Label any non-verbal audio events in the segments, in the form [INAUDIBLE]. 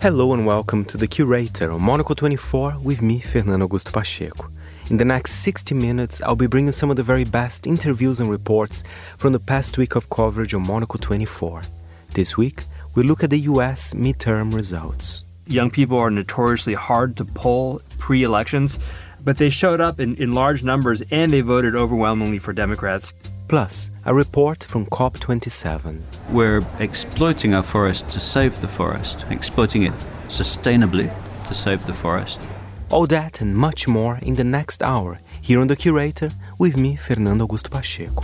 Hello and welcome to The Curator on Monocle 24 with me, Fernando Augusto Pacheco. In the next 60 minutes, I'll be bringing some of the very best interviews and reports from the past week of coverage on Monocle 24. This week, we look at the US midterm results. Young people are notoriously hard to poll pre elections, but they showed up in, in large numbers and they voted overwhelmingly for Democrats. Plus, a report from COP27. We're exploiting our forest to save the forest, exploiting it sustainably to save the forest. All that and much more in the next hour, here on The Curator, with me, Fernando Augusto Pacheco.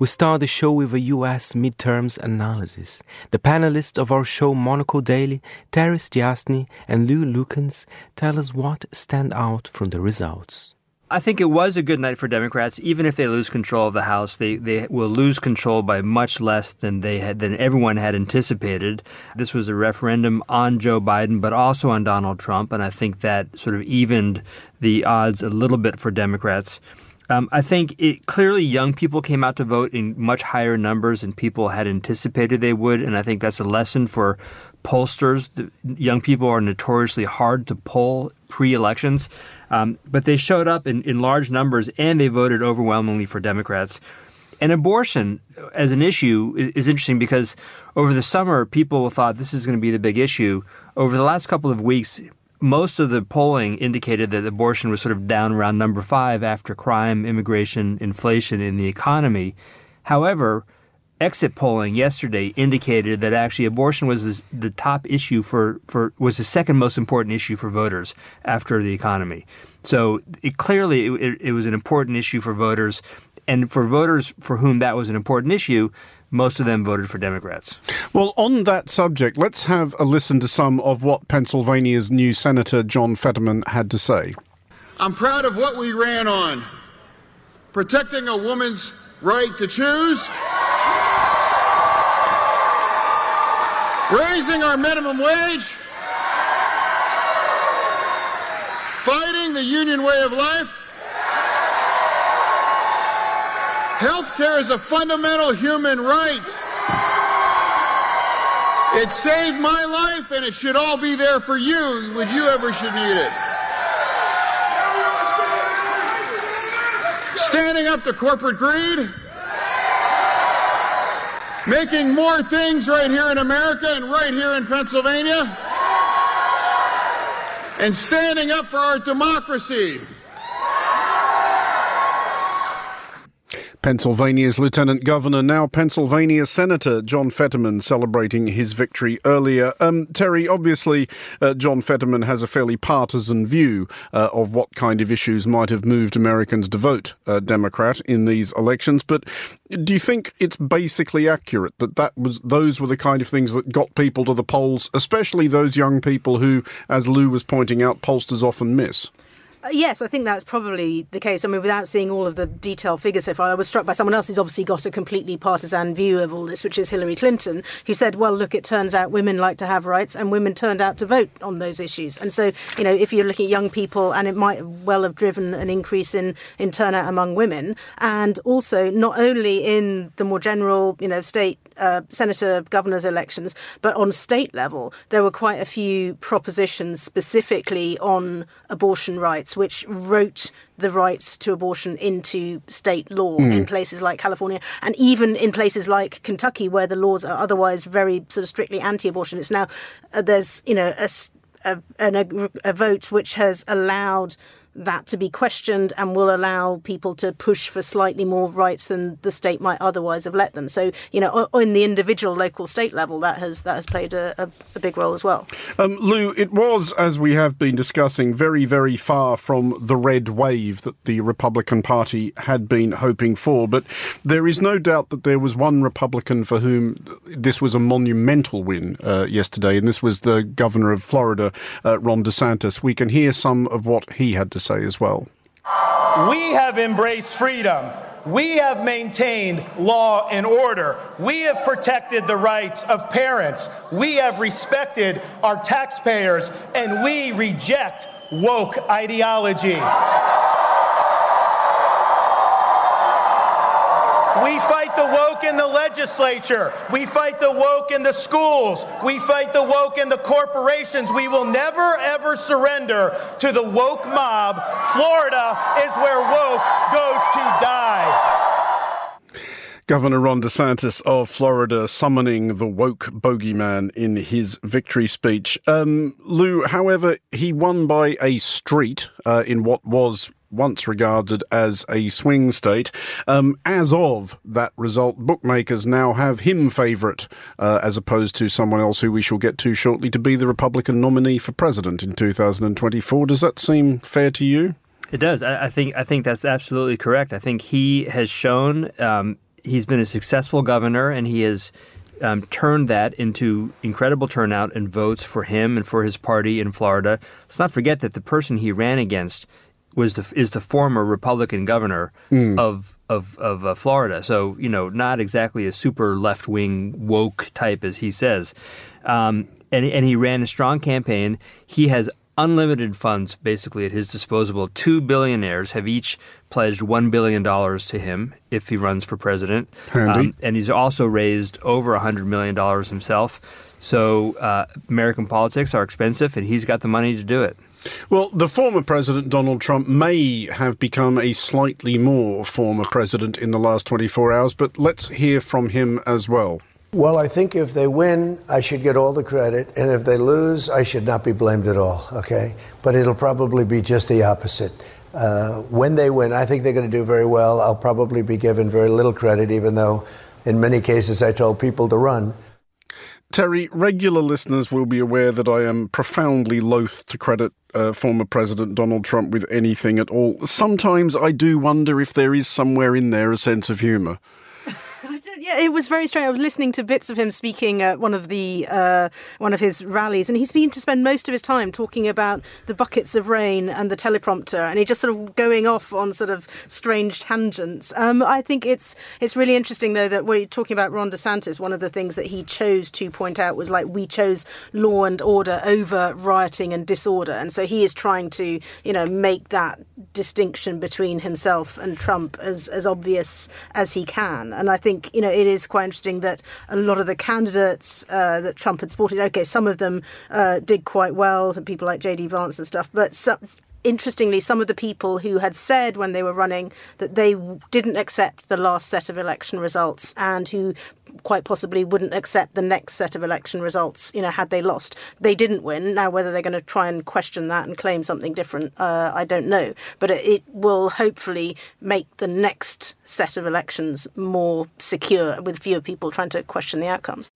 We start the show with a US midterms analysis. The panelists of our show Monocle Daily, Terry Stiastny and Lou Lukens, tell us what stand out from the results. I think it was a good night for Democrats. Even if they lose control of the House, they, they will lose control by much less than they had than everyone had anticipated. This was a referendum on Joe Biden, but also on Donald Trump, and I think that sort of evened the odds a little bit for Democrats. Um, I think it, clearly young people came out to vote in much higher numbers than people had anticipated they would, and I think that's a lesson for pollsters. The young people are notoriously hard to poll pre-elections, um, but they showed up in, in large numbers and they voted overwhelmingly for Democrats. And abortion as an issue is interesting because over the summer, people thought this is going to be the big issue. Over the last couple of weeks, most of the polling indicated that abortion was sort of down around number five after crime, immigration, inflation in the economy. However, exit polling yesterday indicated that actually abortion was the top issue for, for was the second most important issue for voters after the economy. So it clearly it, it was an important issue for voters, and for voters for whom that was an important issue, most of them voted for Democrats. Well, on that subject, let's have a listen to some of what Pennsylvania's new Senator John Fetterman had to say. I'm proud of what we ran on protecting a woman's right to choose, raising our minimum wage, fighting the union way of life Health care is a fundamental human right. It saved my life and it should all be there for you when you ever should need it. Standing up to corporate greed. Making more things right here in America and right here in Pennsylvania. And standing up for our democracy. Pennsylvania's Lieutenant Governor, now Pennsylvania Senator John Fetterman, celebrating his victory earlier. Um, Terry, obviously, uh, John Fetterman has a fairly partisan view uh, of what kind of issues might have moved Americans to vote uh, Democrat in these elections. But do you think it's basically accurate that that was those were the kind of things that got people to the polls, especially those young people who, as Lou was pointing out, pollsters often miss? Yes, I think that's probably the case. I mean, without seeing all of the detailed figures so far, I was struck by someone else who's obviously got a completely partisan view of all this, which is Hillary Clinton, who said, well, look, it turns out women like to have rights and women turned out to vote on those issues. And so, you know, if you're looking at young people, and it might well have driven an increase in, in turnout among women, and also not only in the more general, you know, state uh, senator governors elections, but on state level, there were quite a few propositions specifically on abortion rights, which wrote the rights to abortion into state law mm. in places like California and even in places like Kentucky, where the laws are otherwise very sort of strictly anti-abortion. It's now uh, there's you know a, a, a, a vote which has allowed that to be questioned and will allow people to push for slightly more rights than the state might otherwise have let them. So, you know, in the individual local state level, that has that has played a, a, a big role as well. Um, Lou, it was, as we have been discussing, very, very far from the red wave that the Republican Party had been hoping for. But there is no doubt that there was one Republican for whom this was a monumental win uh, yesterday, and this was the governor of Florida, uh, Ron DeSantis. We can hear some of what he had to say say as well. We have embraced freedom. We have maintained law and order. We have protected the rights of parents. We have respected our taxpayers, and we reject woke ideology. We fight the woke in the legislature. We fight the woke in the schools. We fight the woke in the corporations. We will never, ever surrender to the woke mob. Florida is where woke goes to die. Governor Ron DeSantis of Florida summoning the woke bogeyman in his victory speech. Um, Lou, however, he won by a street uh, in what was once regarded as a swing state. Um, as of that result, bookmakers now have him favourite, uh, as opposed to someone else who we shall get to shortly to be the Republican nominee for president in 2024. Does that seem fair to you? It does. I, I think I think that's absolutely correct. I think he has shown um, he's been a successful governor, and he has um, turned that into incredible turnout and votes for him and for his party in Florida. Let's not forget that the person he ran against was the, is the former Republican governor mm. of of of uh, Florida. So you know, not exactly a super left wing woke type as he says. Um, and, and he ran a strong campaign. He has unlimited funds basically at his disposal. Two billionaires have each pledged $1 billion to him if he runs for president. Um, and he's also raised over $100 million himself. So uh, American politics are expensive, and he's got the money to do it. Well, the former president, Donald Trump, may have become a slightly more former president in the last 24 hours, but let's hear from him as well. Well, I think if they win, I should get all the credit. And if they lose, I should not be blamed at all, okay? But it'll probably be just the opposite. Uh, when they win, I think they're going to do very well. I'll probably be given very little credit, even though in many cases I told people to run. Terry, regular listeners will be aware that I am profoundly loath to credit uh, former President Donald Trump with anything at all. Sometimes I do wonder if there is somewhere in there a sense of humour yeah, it was very strange. I was listening to bits of him speaking at one of the uh, one of his rallies, and he seemed to spend most of his time talking about the buckets of rain and the teleprompter, and he just sort of going off on sort of strange tangents. Um, I think it's it's really interesting though that we're talking about Ron DeSantis. One of the things that he chose to point out was like we chose law and order over rioting and disorder, and so he is trying to you know make that distinction between himself and Trump as as obvious as he can, and I think you know it is quite interesting that a lot of the candidates uh, that Trump had supported, okay, some of them uh, did quite well, some people like J.D. Vance and stuff, but some, interestingly, some of the people who had said when they were running that they didn't accept the last set of election results and who quite possibly wouldn't accept the next set of election results, you know, had they lost. They didn't win. Now, whether they're going to try and question that and claim something different, uh, I don't know. But it will hopefully make the next set of elections more secure with fewer people trying to question the outcomes.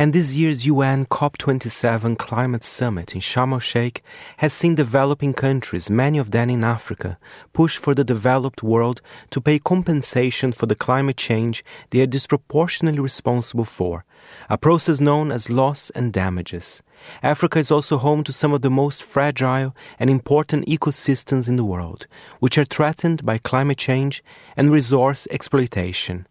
And this year's UN COP27 climate summit in Sharm el Sheikh has seen developing countries, many of them in Africa, push for the developed world to pay compensation for the climate change they are disproportionately responsible for, a process known as loss and damages. Africa is also home to some of the most fragile and important ecosystems in the world, which are threatened by climate change and resource exploitation.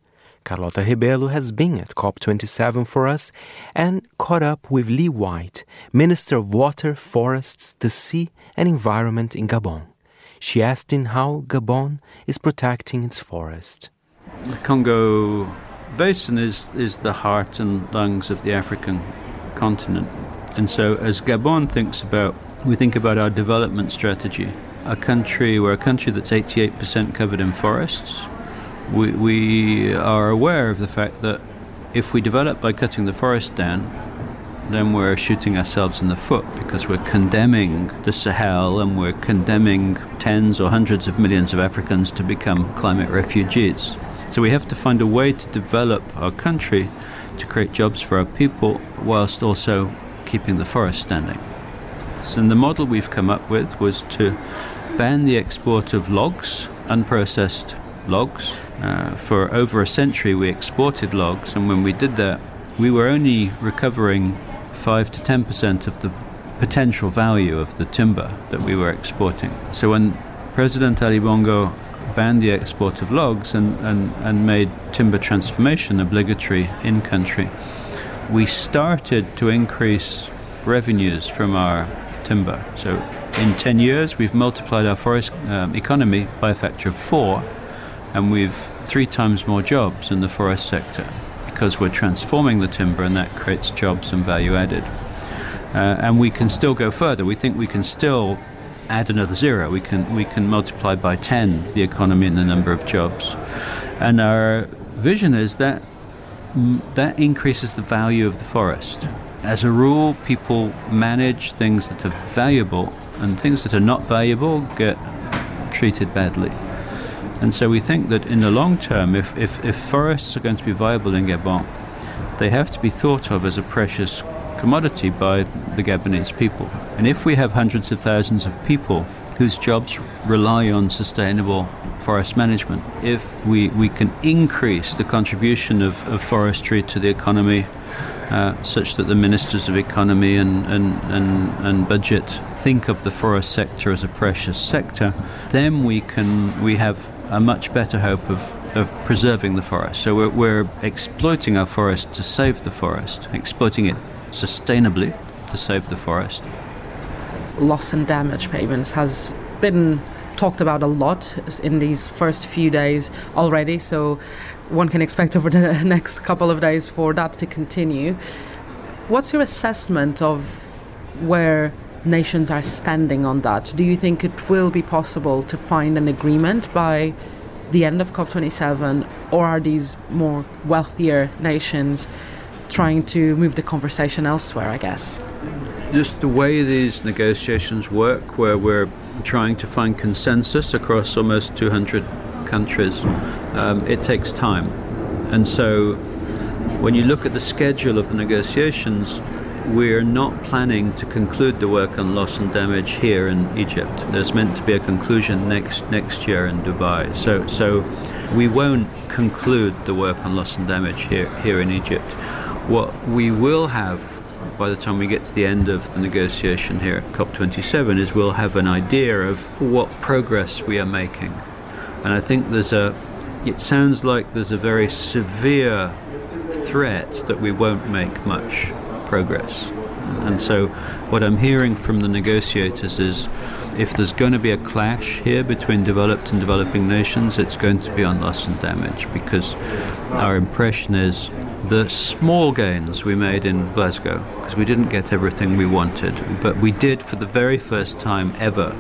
Carlota Rebelo has been at COP27 for us and caught up with Lee White, Minister of Water, Forests, the Sea and Environment in Gabon. She asked him how Gabon is protecting its forest. The Congo Basin is, is the heart and lungs of the African continent. And so, as Gabon thinks about, we think about our development strategy. A country, we're a country that's 88% covered in forests, we, we are aware of the fact that if we develop by cutting the forest down, then we're shooting ourselves in the foot because we're condemning the Sahel and we're condemning tens or hundreds of millions of Africans to become climate refugees. So we have to find a way to develop our country to create jobs for our people whilst also keeping the forest standing. So the model we've come up with was to ban the export of logs, unprocessed logs, uh, for over a century, we exported logs, and when we did that, we were only recovering 5 to 10% of the potential value of the timber that we were exporting. So when President Ali Bongo banned the export of logs and, and, and made timber transformation obligatory in country, we started to increase revenues from our timber. So in 10 years, we've multiplied our forest um, economy by a factor of four and we've three times more jobs in the forest sector because we're transforming the timber and that creates jobs and value added. Uh, and we can still go further. We think we can still add another zero. We can we can multiply by ten the economy and the number of jobs. And our vision is that that increases the value of the forest. As a rule, people manage things that are valuable, and things that are not valuable get treated badly. And so we think that in the long term, if, if, if forests are going to be viable in Gabon, they have to be thought of as a precious commodity by the Gabonese people. And if we have hundreds of thousands of people whose jobs rely on sustainable forest management, if we, we can increase the contribution of, of forestry to the economy uh, such that the ministers of economy and, and, and, and budget think of the forest sector as a precious sector, then we can we have a much better hope of, of preserving the forest. So we're, we're exploiting our forest to save the forest, exploiting it sustainably to save the forest. Loss and damage payments has been talked about a lot in these first few days already, so one can expect over the [LAUGHS] next couple of days for that to continue. What's your assessment of where nations are standing on that? Do you think it will be possible to find an agreement by the end of COP27, or are these more wealthier nations trying to move the conversation elsewhere, I guess? Just the way these negotiations work, where we're trying to find consensus across almost 200 countries, um, it takes time. And so when you look at the schedule of the negotiations, we're not planning to conclude the work on loss and damage here in Egypt. There's meant to be a conclusion next next year in Dubai. So so we won't conclude the work on loss and damage here here in Egypt. What we will have by the time we get to the end of the negotiation here at COP27 is we'll have an idea of what progress we are making. And I think there's a it sounds like there's a very severe threat that we won't make much progress. And so, what I'm hearing from the negotiators is if there's going to be a clash here between developed and developing nations, it's going to be on loss and damage because our impression is the small gains we made in Glasgow, because we didn't get everything we wanted, but we did for the very first time ever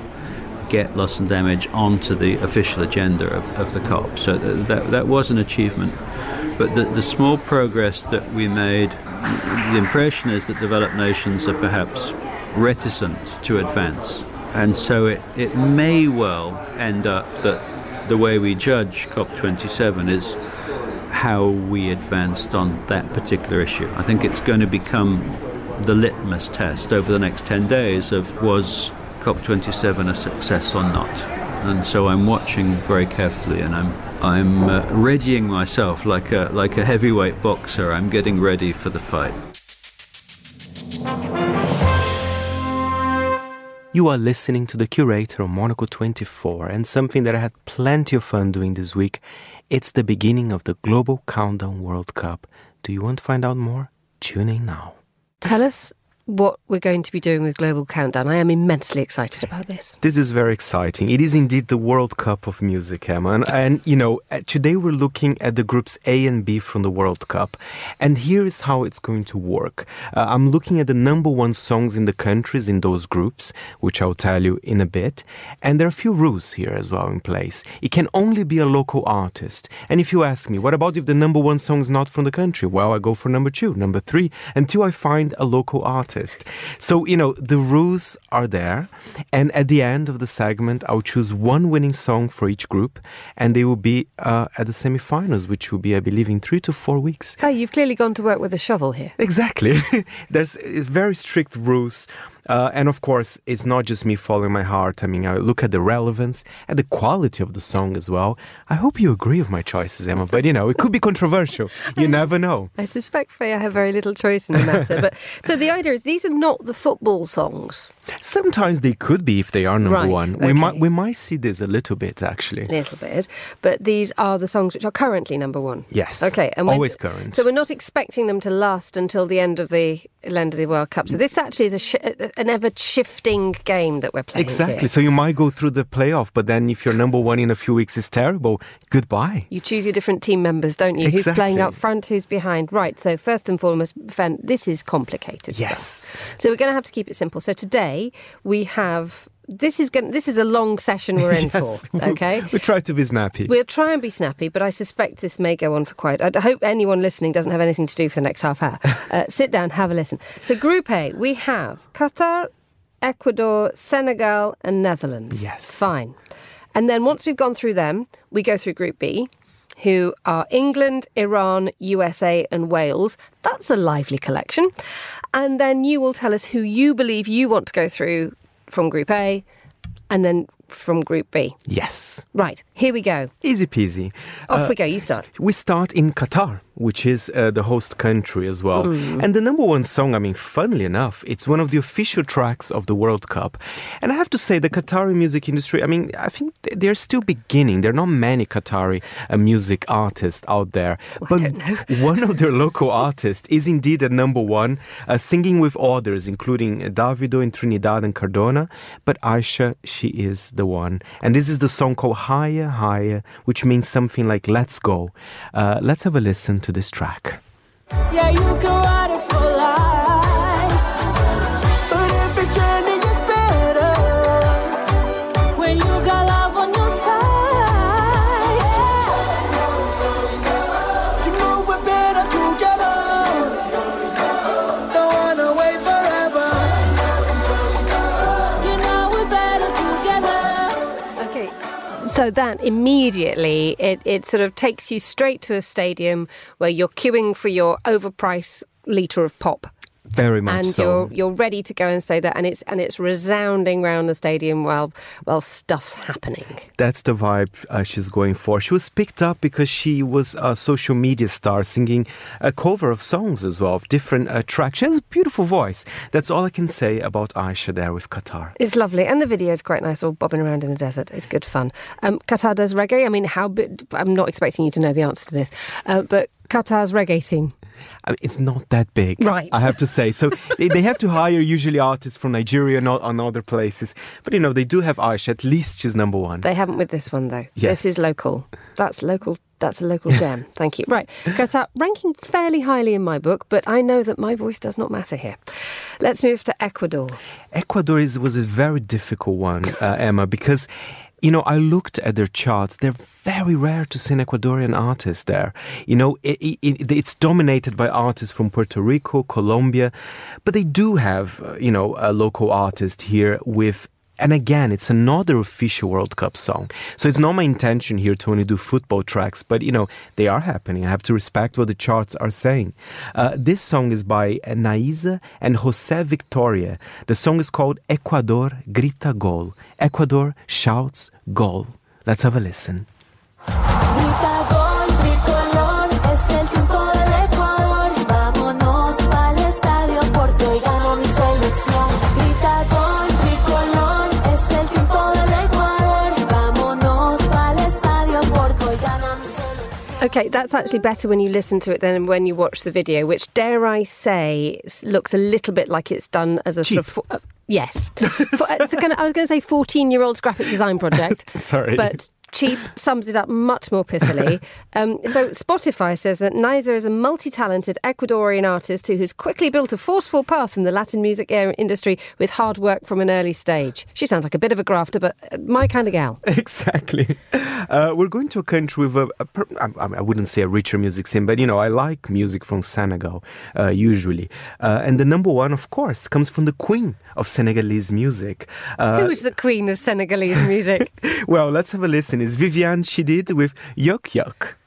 get loss and damage onto the official agenda of, of the COP. So that, that was an achievement. But the, the small progress that we made, the impression is that developed nations are perhaps reticent to advance. And so it, it may well end up that the way we judge COP27 is how we advanced on that particular issue. I think it's going to become the litmus test over the next 10 days of was COP27 a success or not. And so I'm watching very carefully and I'm I'm uh, readying myself like a like a heavyweight boxer. I'm getting ready for the fight. You are listening to the curator of Monocle 24 and something that I had plenty of fun doing this week. It's the beginning of the Global Countdown World Cup. Do you want to find out more? Tune in now. Tell us what we're going to be doing with Global Countdown. I am immensely excited about this. This is very exciting. It is indeed the World Cup of music, Emma. And, and, you know, uh, today we're looking at the groups A and B from the World Cup. And here is how it's going to work. Uh, I'm looking at the number one songs in the countries in those groups, which I'll tell you in a bit. And there are a few rules here as well in place. It can only be a local artist. And if you ask me, what about if the number one song is not from the country? Well, I go for number two, number three, until I find a local artist artist. So, you know, the rules are there. And at the end of the segment, I'll choose one winning song for each group, and they will be uh, at the semifinals, which will be, I believe, in three to four weeks. Oh, you've clearly gone to work with a shovel here. Exactly. [LAUGHS] There's very strict rules. Uh, and of course, it's not just me following my heart. I mean, I look at the relevance and the quality of the song as well. I hope you agree with my choices, Emma, but you know, it could be controversial. You never know. I suspect Freya have very little choice in the matter. but [LAUGHS] so the idea is these are not the football songs. Sometimes they could be if they are number Right, one. We okay. might we might see this a little bit actually. A little bit, but these are the songs which are currently number one. Yes. Okay, and always current. So we're not expecting them to last until the end of the end of the World Cup. So this actually is a sh- an ever shifting game that we're playing. exactly. here. So you might go through the playoff, but then if your number one in a few weeks is terrible, goodbye. You choose your different team members, don't you? Exactly. Who's playing up front, who's behind? Right. So first and foremost, Fen, this is complicated. Yes. Stuff. So we're going to have to keep it simple. So today we have. This is going. This is a long session we're in [LAUGHS] Yes. for. Okay. [LAUGHS] we try to be snappy. We'll try and be snappy, but I suspect this may go on for quite. I hope anyone listening doesn't have anything to do for the next half hour. [LAUGHS] Uh, sit down, have a listen. So, Group A, we have Qatar, Ecuador, Senegal, and Netherlands. Yes. Fine. And then once we've gone through them, we go through Group B, who are England, Iran, USA, and Wales. That's a lively collection. And then you will tell us who you believe you want to go through from Group A, and then from Group B. yes. Right, here we go. Easy peasy. Off Uh, we go. You start. We start in Qatar, which is uh, the host country as well. Mm. And the number one song, I mean, funnily enough, it's one of the official tracks of the World Cup. And I have to say, the Qatari music industry, I mean, I think they're still beginning. There are not many Qatari uh, music artists out there. but [LAUGHS] one of their local artists is indeed a number one, uh, singing with others, including Davido in Trinidad and Cardona. But Aisha, she is the one. And this is the song called Hayya, Hayya, which means something like Let's Go. Uh, let's have a listen to this track. Yeah, So that immediately it, it sort of takes you straight to a stadium where you're queuing for your overpriced litre of pop. Very much so. and so. you're you're ready to go and say that and it's and it's resounding round the stadium while while stuff's happening. That's the vibe uh, she's going for. She was picked up because she was a social media star singing a cover of songs as well, of different uh, tracks. She has a beautiful voice. That's all I can say about Aisha there with Qatar. It's lovely, and the video is quite nice, all bobbing around in the desert. It's good fun. Um, Qatar does reggae. I mean, how? bi- I'm not expecting you to know the answer to this, uh, but Qatar's reggae scene. I mean, it's not that big, Right. I have to say. So [LAUGHS] they, they have to hire usually artists from Nigeria and on other places. But you know, they do have Aisha. At least she's number one. They haven't with this one though. Yes. This is local. That's local. That's a local [LAUGHS] gem. Thank you. Right, Qatar ranking fairly highly in my book, but I know that my voice does not matter here. Let's move to Ecuador. Ecuador is, was a very difficult one, uh, Emma, because you know I looked at their charts. They're very rare to see an Ecuadorian artist there. You know, it, it, it's dominated by artists from Puerto Rico, Colombia, but they do have uh, you know a local artist here with. And again, it's another official World Cup song. So it's not my intention here to only do football tracks, but you know, they are happening. I have to respect what the charts are saying. Uh, this song is by Naiza and Jose Victoria. The song is called Ecuador Grita Gol. Ecuador shouts goal. Let's have a listen. Okay, that's actually better when you listen to it than when you watch the video, which, dare I say, looks a little bit like it's done as a sort of. uh, yes. [LAUGHS] For- it's gonna, I was going to say 14 year old's graphic design [LAUGHS] project. Sorry. But cheap sums it up much more pithily. [LAUGHS] Um, so Spotify says that Naiza is a multi-talented Ecuadorian artist who has quickly built a forceful path in the Latin music industry with hard work from an early stage. She sounds like a bit of a grafter, but uh, my kind of gal. [LAUGHS] exactly. Uh, we're going to a country with a, I, I wouldn't say a richer music scene, but you know, I like music from Senegal uh, usually. Uh, and the number one, of course, comes from the queen of Senegalese music. Uh, Who's the queen of Senegalese music? [LAUGHS] well, let's have a listen. It's she did with Yok Yok.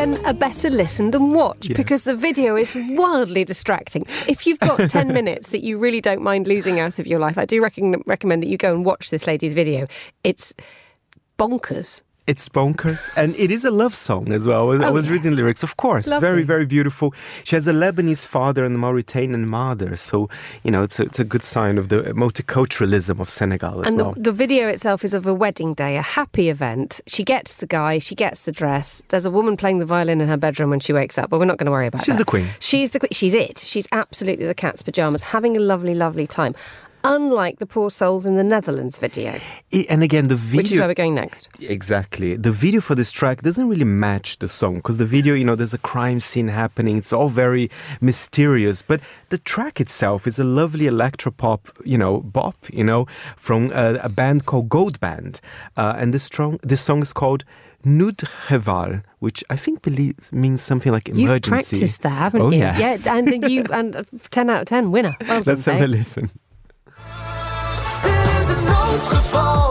Again a better listen than watch Yes. because the video is wildly distracting. If you've got 10 [LAUGHS] minutes that you really don't mind losing out of your life, I do recon- recommend that you go and watch this lady's video. It's bonkers. It's bonkers, and it is a love song as well. I was, I Oh, was yes. reading lyrics, of course. Lovely. Very, very beautiful. She has a Lebanese father and a Mauritanian mother, so you know it's a, it's a good sign of the multiculturalism of Senegal as And well. the, the video itself is of a wedding day, a happy event. She gets the guy, she gets the dress. There's a woman playing the violin in her bedroom when she wakes up, but we're not going to worry about it. She's that. the queen. She's the queen. She's it. She's absolutely the cat's pajamas, having a lovely, lovely time. Unlike the poor souls in the Netherlands video, and again, the video. which is where we're going next. Exactly. The video for this track doesn't really match the song because the video, you know, there's a crime scene happening. It's all very mysterious. But the track itself is a lovely electropop, you know, bop, you know, from uh, a band called Goldband. Uh, and this, strong, this song is called Nud Heval, which I think believe, means something like emergency. You've practiced that, haven't oh, you? Yes. Yeah, and you and [LAUGHS] ten out of ten winner. Well done, Let's have a Dave. listen. c'est notre.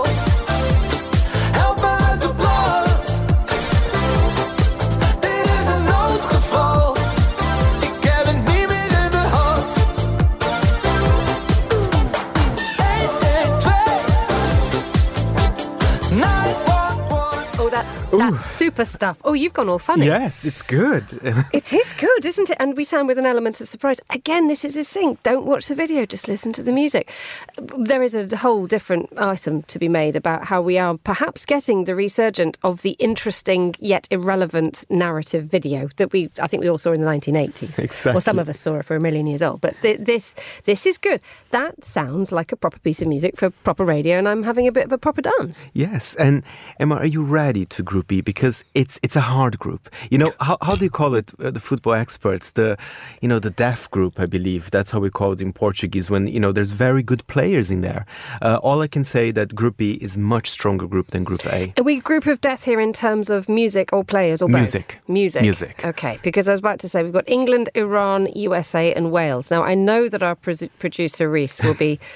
That's super stuff. Oh, you've gone all funny. Yes, it's good. [LAUGHS] It is good, isn't it? And we sound with an element of surprise. Again, this is this thing. Don't watch the video, just listen to the music. There is a whole different item to be made about how we are perhaps getting the resurgent of the interesting yet irrelevant narrative video that we, I think we all saw in the 1980s. Or Exactly. some of us saw it for a million years old. But th- this, this is good. That sounds like a proper piece of music for proper radio, and I'm having a bit of a proper dance. Yes, and Emma, are you ready to Group B? Because it's it's a hard group. You know how, how do you call it? Uh, the football experts, the you know the deaf group, I believe that's how we call it in Portuguese. When you know there's very good players in there. Uh, all I can say that Group B is much stronger group than Group A. Are we group of death here in terms of music or players or both? Music. Music. Music. Okay, because I was about to say we've got England, Iran, USA, and Wales. Now I know that our producer Reese will be. [LAUGHS]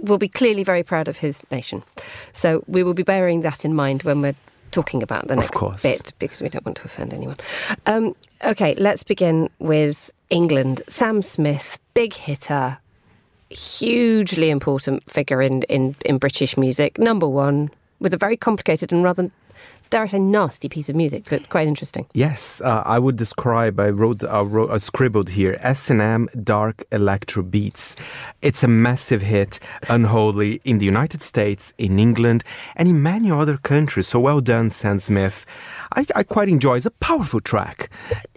Will be clearly very proud of his nation, so we will be bearing that in mind when we're talking about the next bit because we don't want to offend anyone. Um, okay, let's begin with England. Sam Smith, big hitter, hugely important figure in, in, in British music. Number one, with a very complicated and rather, dare I say, nasty piece of music, but quite interesting. Yes, uh, I would describe. I wrote, I wrote, I scribbled here. S and M dark electro beats. It's a massive hit, unholy in the United States, in England, and in many other countries. So well done, Sam Smith. I, I quite enjoy. It's a powerful track,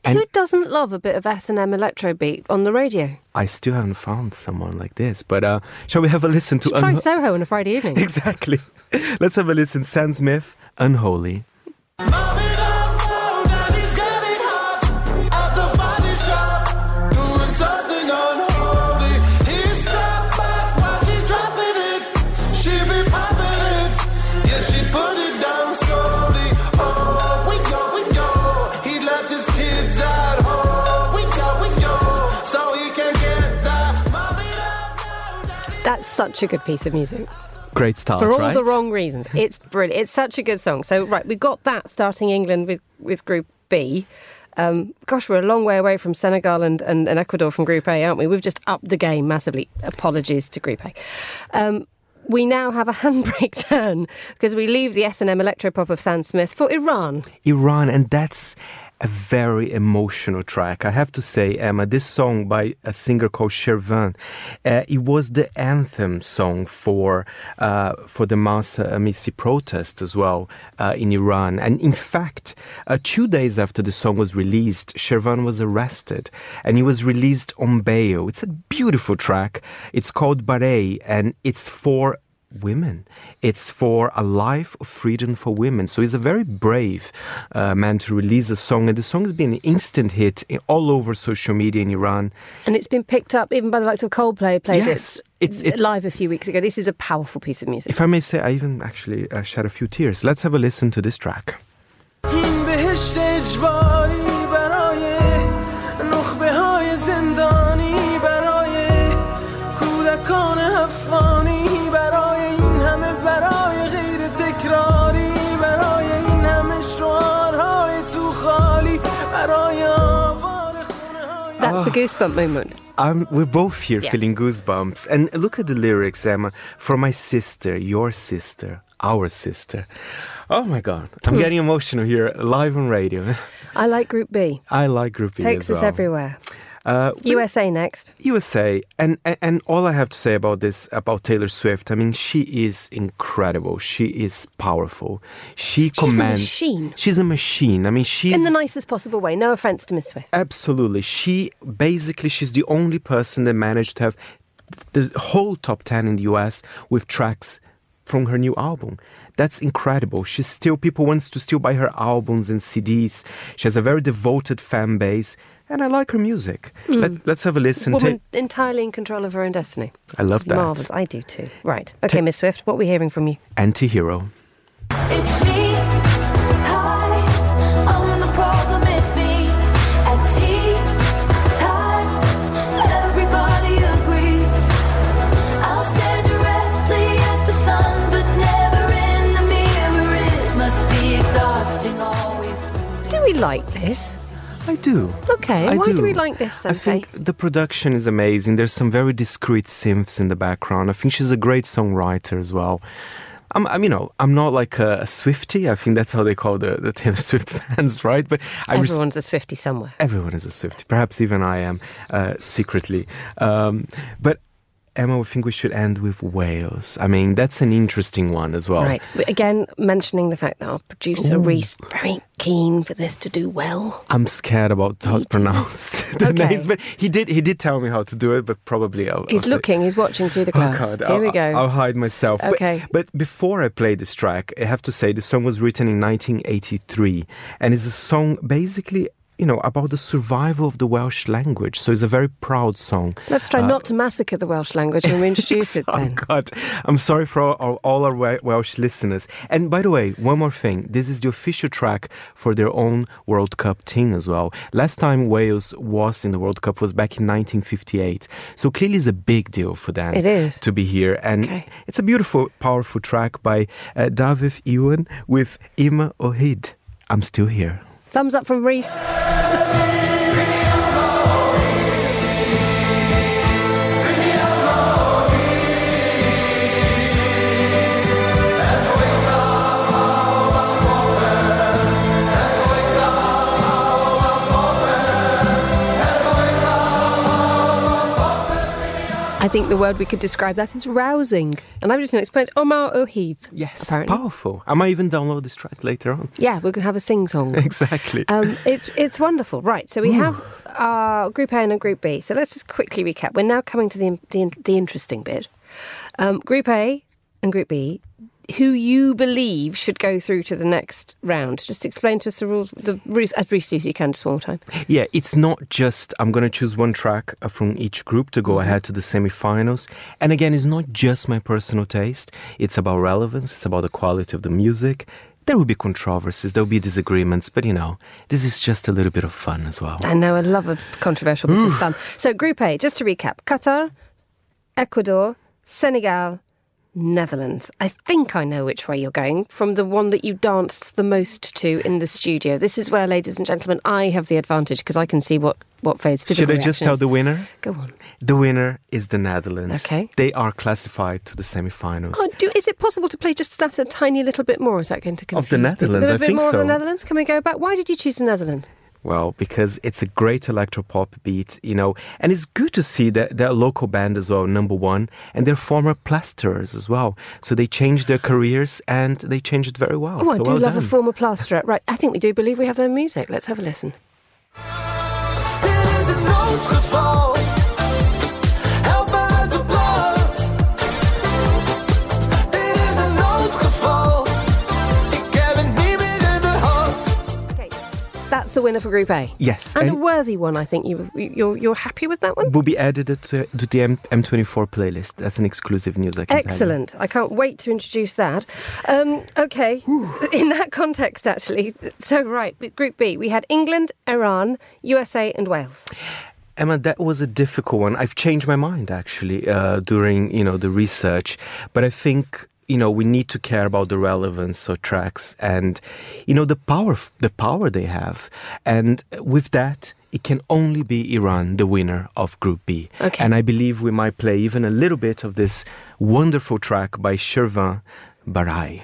and Who doesn't love a bit of S&M electro beat on the radio? I still haven't found someone like this. But uh, shall we have a listen to? Try Unha- Soho on a Friday evening. [LAUGHS] exactly. Let's have a listen. Sam Smith, unholy. That's such a good piece of music. Great start, For all right? the wrong reasons. [LAUGHS] It's brilliant. It's such a good song. So, right, we've got that starting England with, with Group B. Um, gosh, we're a long way away from Senegal and, and, and Ecuador from Group A, aren't we? We've just upped the game massively. Apologies to Group A. Um, we now have a [LAUGHS] handbrake turn because we leave the S&M electropop of Sam Smith for Iran. Iran, and that's a very emotional track. I have to say, Emma, this song by a singer called Shervin, uh, it was the anthem song for uh, for the Mahsa Amini protest as well uh, in Iran. And in fact, uh, two days after the song was released, Shervin was arrested, and he was released on bail. It's a beautiful track. It's called Baraye, and it's for women. It's for a life of freedom for women. So he's a very brave uh, man to release a song, and the song has been an instant hit in, all over social media in Iran. And it's been picked up even by the likes of Coldplay, played Yes, it it's- it's- live a few weeks ago. This is a powerful piece of music. If I may say, I even actually uh, shed a few tears. Let's have a listen to this track. The goosebump moment. I'm, we're both here Yeah. feeling goosebumps. And look at the lyrics, Emma. For my sister, your sister, our sister. Oh my God. I'm Hmm. getting emotional here live on radio. I like Group B. I like Group B Takes us well. everywhere. Uh, USA next. USA, and, and and all I have to say about this about Taylor Swift, I mean, she is incredible. She is powerful. She She's a machine. She's a machine. I mean, she's In the nicest possible way. No offense to Miss Swift. Absolutely. She basically she's the only person that managed to have the whole top 10 in the US with tracks from her new album. That's incredible. She's still people wants to still buy her albums and CDs. She has a very devoted fan base and I like her music. Let, hmm. let's have a listen. Woman Ta- entirely in control of her own destiny. I love that. Marvellous. I do too. Right. Okay, Miss Swift, what are we hearing from you? Anti-hero. It's me. Hi, I'm the problem. It's me. At tea time, everybody agrees. I'll stare directly at the sun, but never in the mirror. It must be exhausting, always rooting. Do we like this? I do. Okay. I why do. do. we like this then? I think the production is amazing. There's some very discreet synths in the background. I think she's a great songwriter as well. I'm, I'm you know, I'm not like a, a Swifty. I think that's how they call the, the Taylor [LAUGHS] Swift fans, right? But I res- Everyone's a Swifty somewhere. everyone is a Swifty. Perhaps even I am uh, secretly. Um, but Emma, I think we should end with Wales. I mean, that's an interesting one as well. Right. Again, mentioning the fact that our producer Reese very keen for this to do well. I'm scared about how to pronounce [LAUGHS] the Okay. names, but he did he did tell me how to do it, but probably I'll, He's I'll say- looking. He's watching through the oh, glass. Oh God! Here I'll, we go. I'll hide myself. But- Okay. But, before I play this track, I have to say the song was written in 1983, and it's a song basically, you know, about the survival of the Welsh language. So it's a very proud song. Let's try Uh, not to massacre the Welsh language when we introduce it [LAUGHS] Oh. God! I'm sorry for all, all, all our Wel- Welsh listeners. And by the way, one more thing: this is the official track for their own World Cup team as well. Last time Wales was in the World Cup was back in 1958. So clearly, it's a big deal for them. It is. to be here, and Okay. it's a beautiful, powerful track by uh, Dafydd Iwan with Yma o Hyd. I'm still here. Thumbs up from Reese. I think the word we could describe that is rousing. And I'm just going to explain Yma o Hyd. Yes, apparently. powerful. I might even download this track later on. Yeah, we're going to have a sing song. [LAUGHS] Exactly. Um, it's it's wonderful, right? So we have uh, Group A and Group B. So let's just quickly recap. We're now coming to the the, the interesting bit. Um, group A and Group B. Who you believe should go through to the next round? Just explain to us the rules, the rules as briefly as you can, just one more time. Yeah, it's not just I'm going to choose one track from each group to go Mm-hmm. ahead to the semifinals. And again, it's not just my personal taste, it's about relevance, it's about the quality of the music. There will be controversies, there will be disagreements, but you know, this is just a little bit of fun as well. I know, I love a controversial bit of fun. So, Group A, just to recap Qatar, Ecuador, Senegal, Netherlands. I think I know which way you're going from the one that you danced the most to in the studio. This is where, ladies and gentlemen, I have the advantage because I can see what, what phase Should I just tell the winner? Go on. The winner is the Netherlands. Okay. They are classified to the semifinals. Oh, do, is it possible to play just that a tiny little bit more? Is that going to confuse Of the people? Netherlands, a I bit think more of so. the Netherlands. Can we go back? Why did you choose the Netherlands? Well, because it's a great electropop beat, you know, and it's good to see that their local band as well, number one, and they're former plasterers as well. So they changed their careers and they changed it very well. Oh, I so do well love done. a former plasterer. Right, I think we do believe we have their music. Let's have a listen. The winner for Group A. Yes, And, a worthy one, I think. You, you're, you're happy with that one? will be added to, to the M- M24 playlist. That's an exclusive news I can tell you. Excellent. I can't wait to introduce that. Um, okay, in that context, actually. So, right, Group B, we had England, Iran, USA, and Wales. Emma, that was a difficult one. I've changed my mind actually uh, during you know the research, but I think you know we need to care about the relevance of tracks and you know the power the power they have, and with that it can only be Iran, the winner of Group B. Okay. And I believe we might play even a little bit of this wonderful track by Shervin Baraye.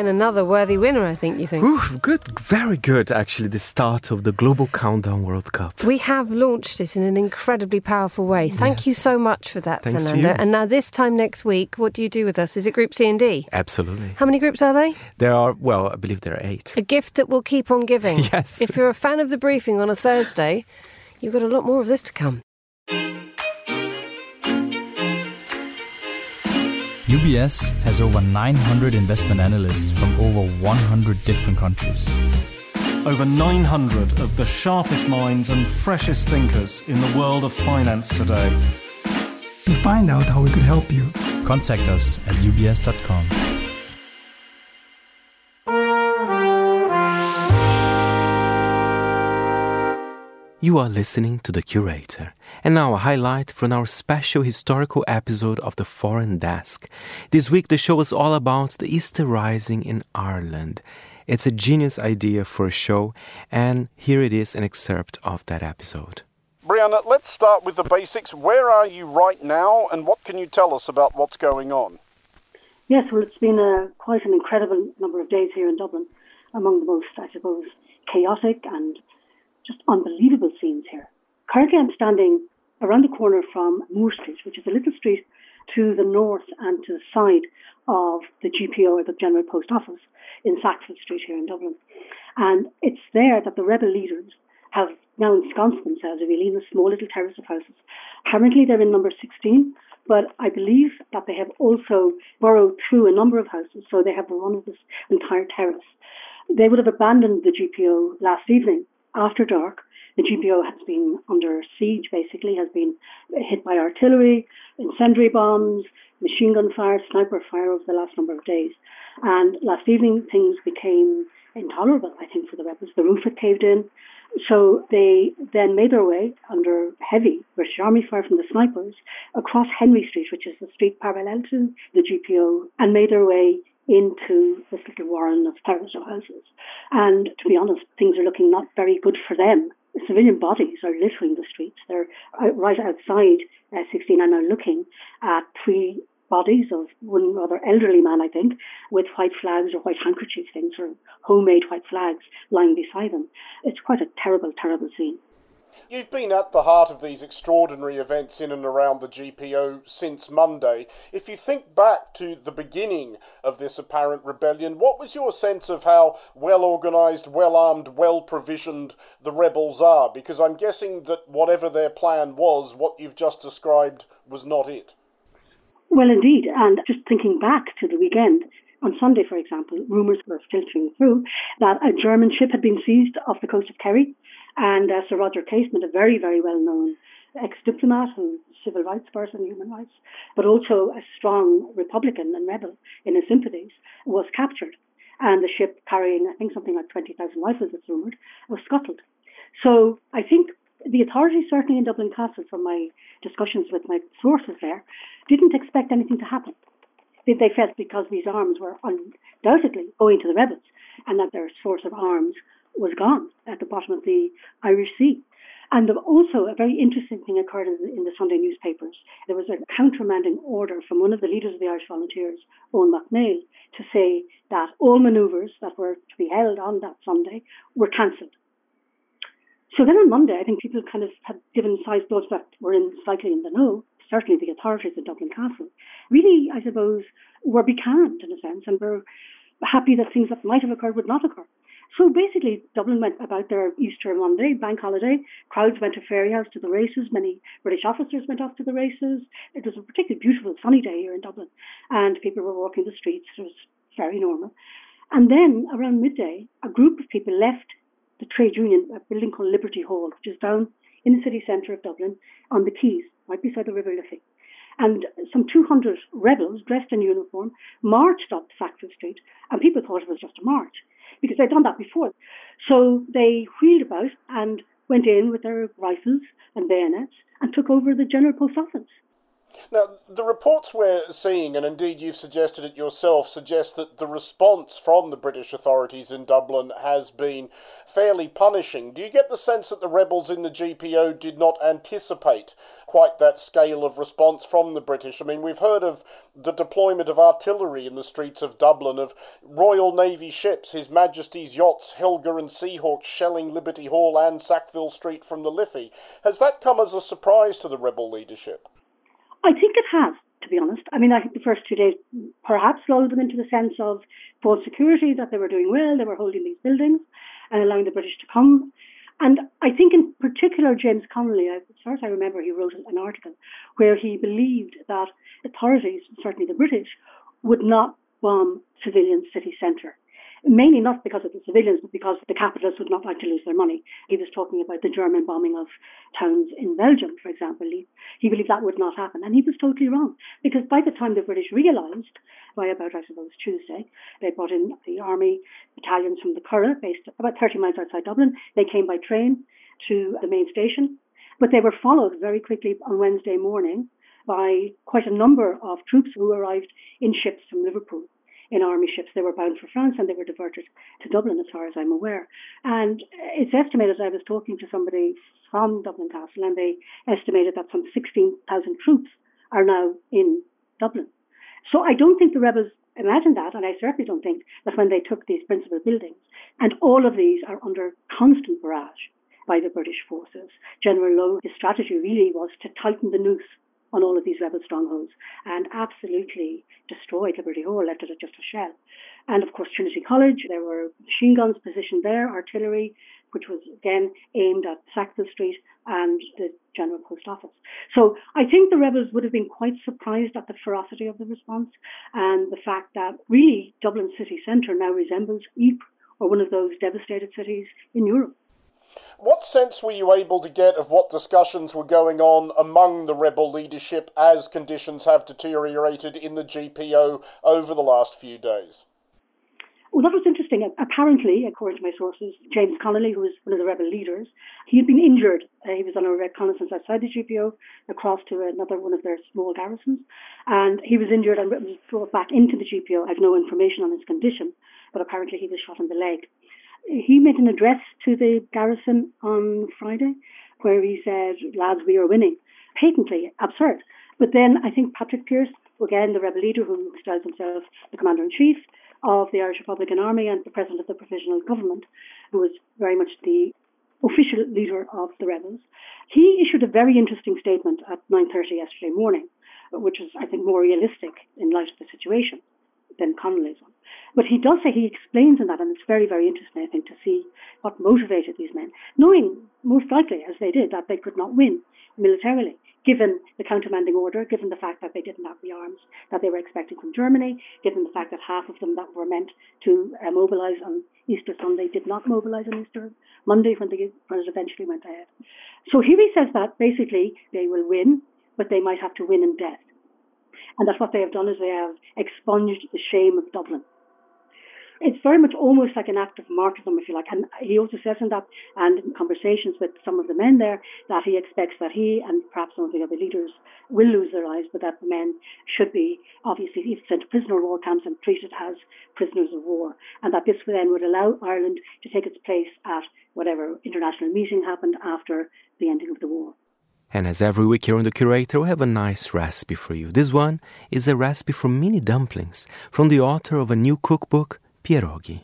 and another worthy winner, I think, you think? Ooh, good, very good, actually, the start of the Global Countdown World Cup. We have launched it in an incredibly powerful way. Thank yes. you so much for that, Thanks Fernando. And now, this time next week, what do you do with us? Is it Group C and D? Absolutely. How many groups are they? There are, well, I believe there are eight. A gift that will keep on giving. [LAUGHS] yes. If you're a fan of the briefing on a Thursday, you've got a lot more of this to come. UBS has over 900 investment analysts from over 100 different countries. Over 900 of the sharpest minds and freshest thinkers in the world of finance today. To find out how we could help you, Contact us at ubs.com. You are listening to The Curator. And now a highlight from our special historical episode of The Foreign Desk. This week the show is all about the Easter Rising in Ireland. It's a genius idea for a show, and here it is an excerpt of that episode. Brianna, let's start with the basics. Where are you right now, and what can you tell us about what's going on? Yes, well, it's been a, quite an incredible number of days here in Dublin, among the most, I suppose, chaotic and just unbelievable scenes here. Currently, I'm standing around the corner from Moore Street, which is a little street to the north and to the side of the GPO or the General Post Office in Sackville Street here in Dublin. And it's there that the rebel leaders have now ensconced themselves really in a small little terrace of houses. Currently, they're in number 16, but I believe that they have also burrowed through a number of houses, so they have run of this entire terrace. They would have abandoned the GPO last evening after dark. The GPO has been under siege, basically, has been hit by artillery, incendiary bombs, machine gun fire, sniper fire over the last number of days. And last evening, things became intolerable, I think, for the rebels. The roof had caved in. So they then made their way under heavy British Army fire from the snipers across Henry Street, which is the street parallel to the GPO, and made their way into this little warren of thousands houses. And to be honest, things are looking not very good for them. Civilian bodies are littering the streets. They're right outside uh, 16 and are looking at three bodies of one rather elderly man, I think, with white flags or white handkerchief things or homemade white flags lying beside them. It's quite a terrible, terrible scene. You've been at the heart of these extraordinary events in and around the GPO since Monday. If you think back to the beginning of this apparent rebellion, what was your sense of how well organised, well armed, well provisioned the rebels are? Because I'm guessing that whatever their plan was, what you've just described was not it. Well, indeed. And just thinking back to the weekend, on Sunday, for example, rumours were filtering through that a German ship had been seized off the coast of Kerry. And uh, Sir Roger Casement, a very, very well known ex diplomat who's a civil rights person, human rights, but also a strong Republican and rebel in his sympathies, was captured. And the ship carrying, I think, something like 20,000 rifles, it's rumoured, was scuttled. So I think the authorities, certainly in Dublin Castle, from my discussions with my sources there, didn't expect anything to happen. They, they felt because these arms were undoubtedly owing to the rebels and that their source of arms was gone at the bottom of the Irish Sea. And also, a very interesting thing occurred in the, in the, Sunday newspapers. There was a countermanding order from one of the leaders of the Irish Volunteers, Eoin MacNeill, to say that all manoeuvres that were to be held on that Sunday were cancelled. So then on Monday, I think people kind of had given size those that were in slightly in the know, certainly the authorities in Dublin Castle, really, I suppose, were becalmed in a sense and were happy that things that might have occurred would not occur. So basically, Dublin went about their Easter Monday, bank holiday. Crowds went to Fairyhouse to the races. Many British officers went off to the races. It was a particularly beautiful, sunny day here in Dublin, and people were walking the streets. It was very normal. And then around midday, a group of people left the trade union, a building called Liberty Hall, which is down in the city centre of Dublin on the quays, right beside the River Liffey. And some 200 rebels dressed in uniform marched up Sackville Street, and people thought it was just a march because they'd done that before. So they wheeled about and went in with their rifles and bayonets and took over the General Post Office. Now, the reports we're seeing, and indeed you've suggested it yourself, suggest that the response from the British authorities in Dublin has been fairly punishing. Do you get the sense that the rebels in the GPO did not anticipate quite that scale of response from the British? I mean, we've heard of the deployment of artillery in the streets of Dublin, of Royal Navy ships, His Majesty's yachts, Helga and Seahawk, shelling Liberty Hall and Sackville Street from the Liffey. Has that come as a surprise to the rebel leadership? I think it has, to be honest. I mean, I think the first two days perhaps lulled them into the sense of false security, that they were doing well, they were holding these buildings and allowing the British to come. And I think in particular, James Connolly, as far as I remember, he wrote an article where he believed that authorities, certainly the British, would not bomb civilian city centre mainly not because of the civilians, but because the capitalists would not like to lose their money. He was talking about the German bombing of towns in Belgium, for example. He, he believed that would not happen, and he was totally wrong. Because by the time the British realised, by about, I suppose, Tuesday, they brought in the army battalions from the Curragh, based about 30 miles outside Dublin. They came by train to the main station, but they were followed very quickly on Wednesday morning by quite a number of troops who arrived in ships from Liverpool in army ships. They were bound for France and they were diverted to Dublin, as far as I'm aware. And it's estimated, I was talking to somebody from Dublin Castle, and they estimated that some 16,000 troops are now in Dublin. So I don't think the rebels imagined that, and I certainly don't think that when they took these principal buildings, and all of these are under constant barrage by the British forces. General Lowe, his strategy really was to tighten the noose on all of these rebel strongholds and absolutely destroyed Liberty Hall, left it just a shell. And of course, Trinity College, there were machine guns positioned there, artillery, which was again aimed at Sackville Street and the General Post Office. So I think the rebels would have been quite surprised at the ferocity of the response and the fact that really Dublin city centre now resembles Ypres or one of those devastated cities in Europe. What sense were you able to get of what discussions were going on among the rebel leadership as conditions have deteriorated in the GPO over the last few days? Well, that was interesting. Apparently, according to my sources, James Connolly, who was one of the rebel leaders, he had been injured. Uh, he was on a reconnaissance outside the GPO, across to another one of their small garrisons, and he was injured and was brought back into the GPO. I have no information on his condition, but apparently he was shot in the leg he made an address to the garrison on Friday where he said, lads, we are winning. Patently absurd. But then I think Patrick Pearse, again, the rebel leader who styles himself the commander in chief of the Irish Republican Army and the president of the provisional government, who was very much the official leader of the rebels, he issued a very interesting statement at 9.30 yesterday morning, which was, I think, more realistic in light of the situation than Connolly's. But he does say, he explains in that, and it's very, very interesting, I think, to see what motivated these men, knowing most likely, as they did, that they could not win militarily, given the countermanding order, given the fact that they didn't have the arms that they were expecting from Germany, given the fact that half of them that were meant to uh, mobilize on Easter Sunday did not mobilize on Easter Monday when, they, when it eventually went ahead. So here he says that basically they will win, but they might have to win in death. And that's what they have done is they have expunged the shame of Dublin it's very much almost like an act of martyrdom, if you like. And he also says in that, and in conversations with some of the men there, that he expects that he and perhaps some of the other leaders will lose their lives, but that the men should be obviously sent to prisoner of war camps and treated as prisoners of war. And that this then would allow Ireland to take its place at whatever international meeting happened after the ending of the war. And as every week here on The Curator, we have a nice recipe for you. This one is a recipe for mini dumplings from the author of a new cookbook, pierogi.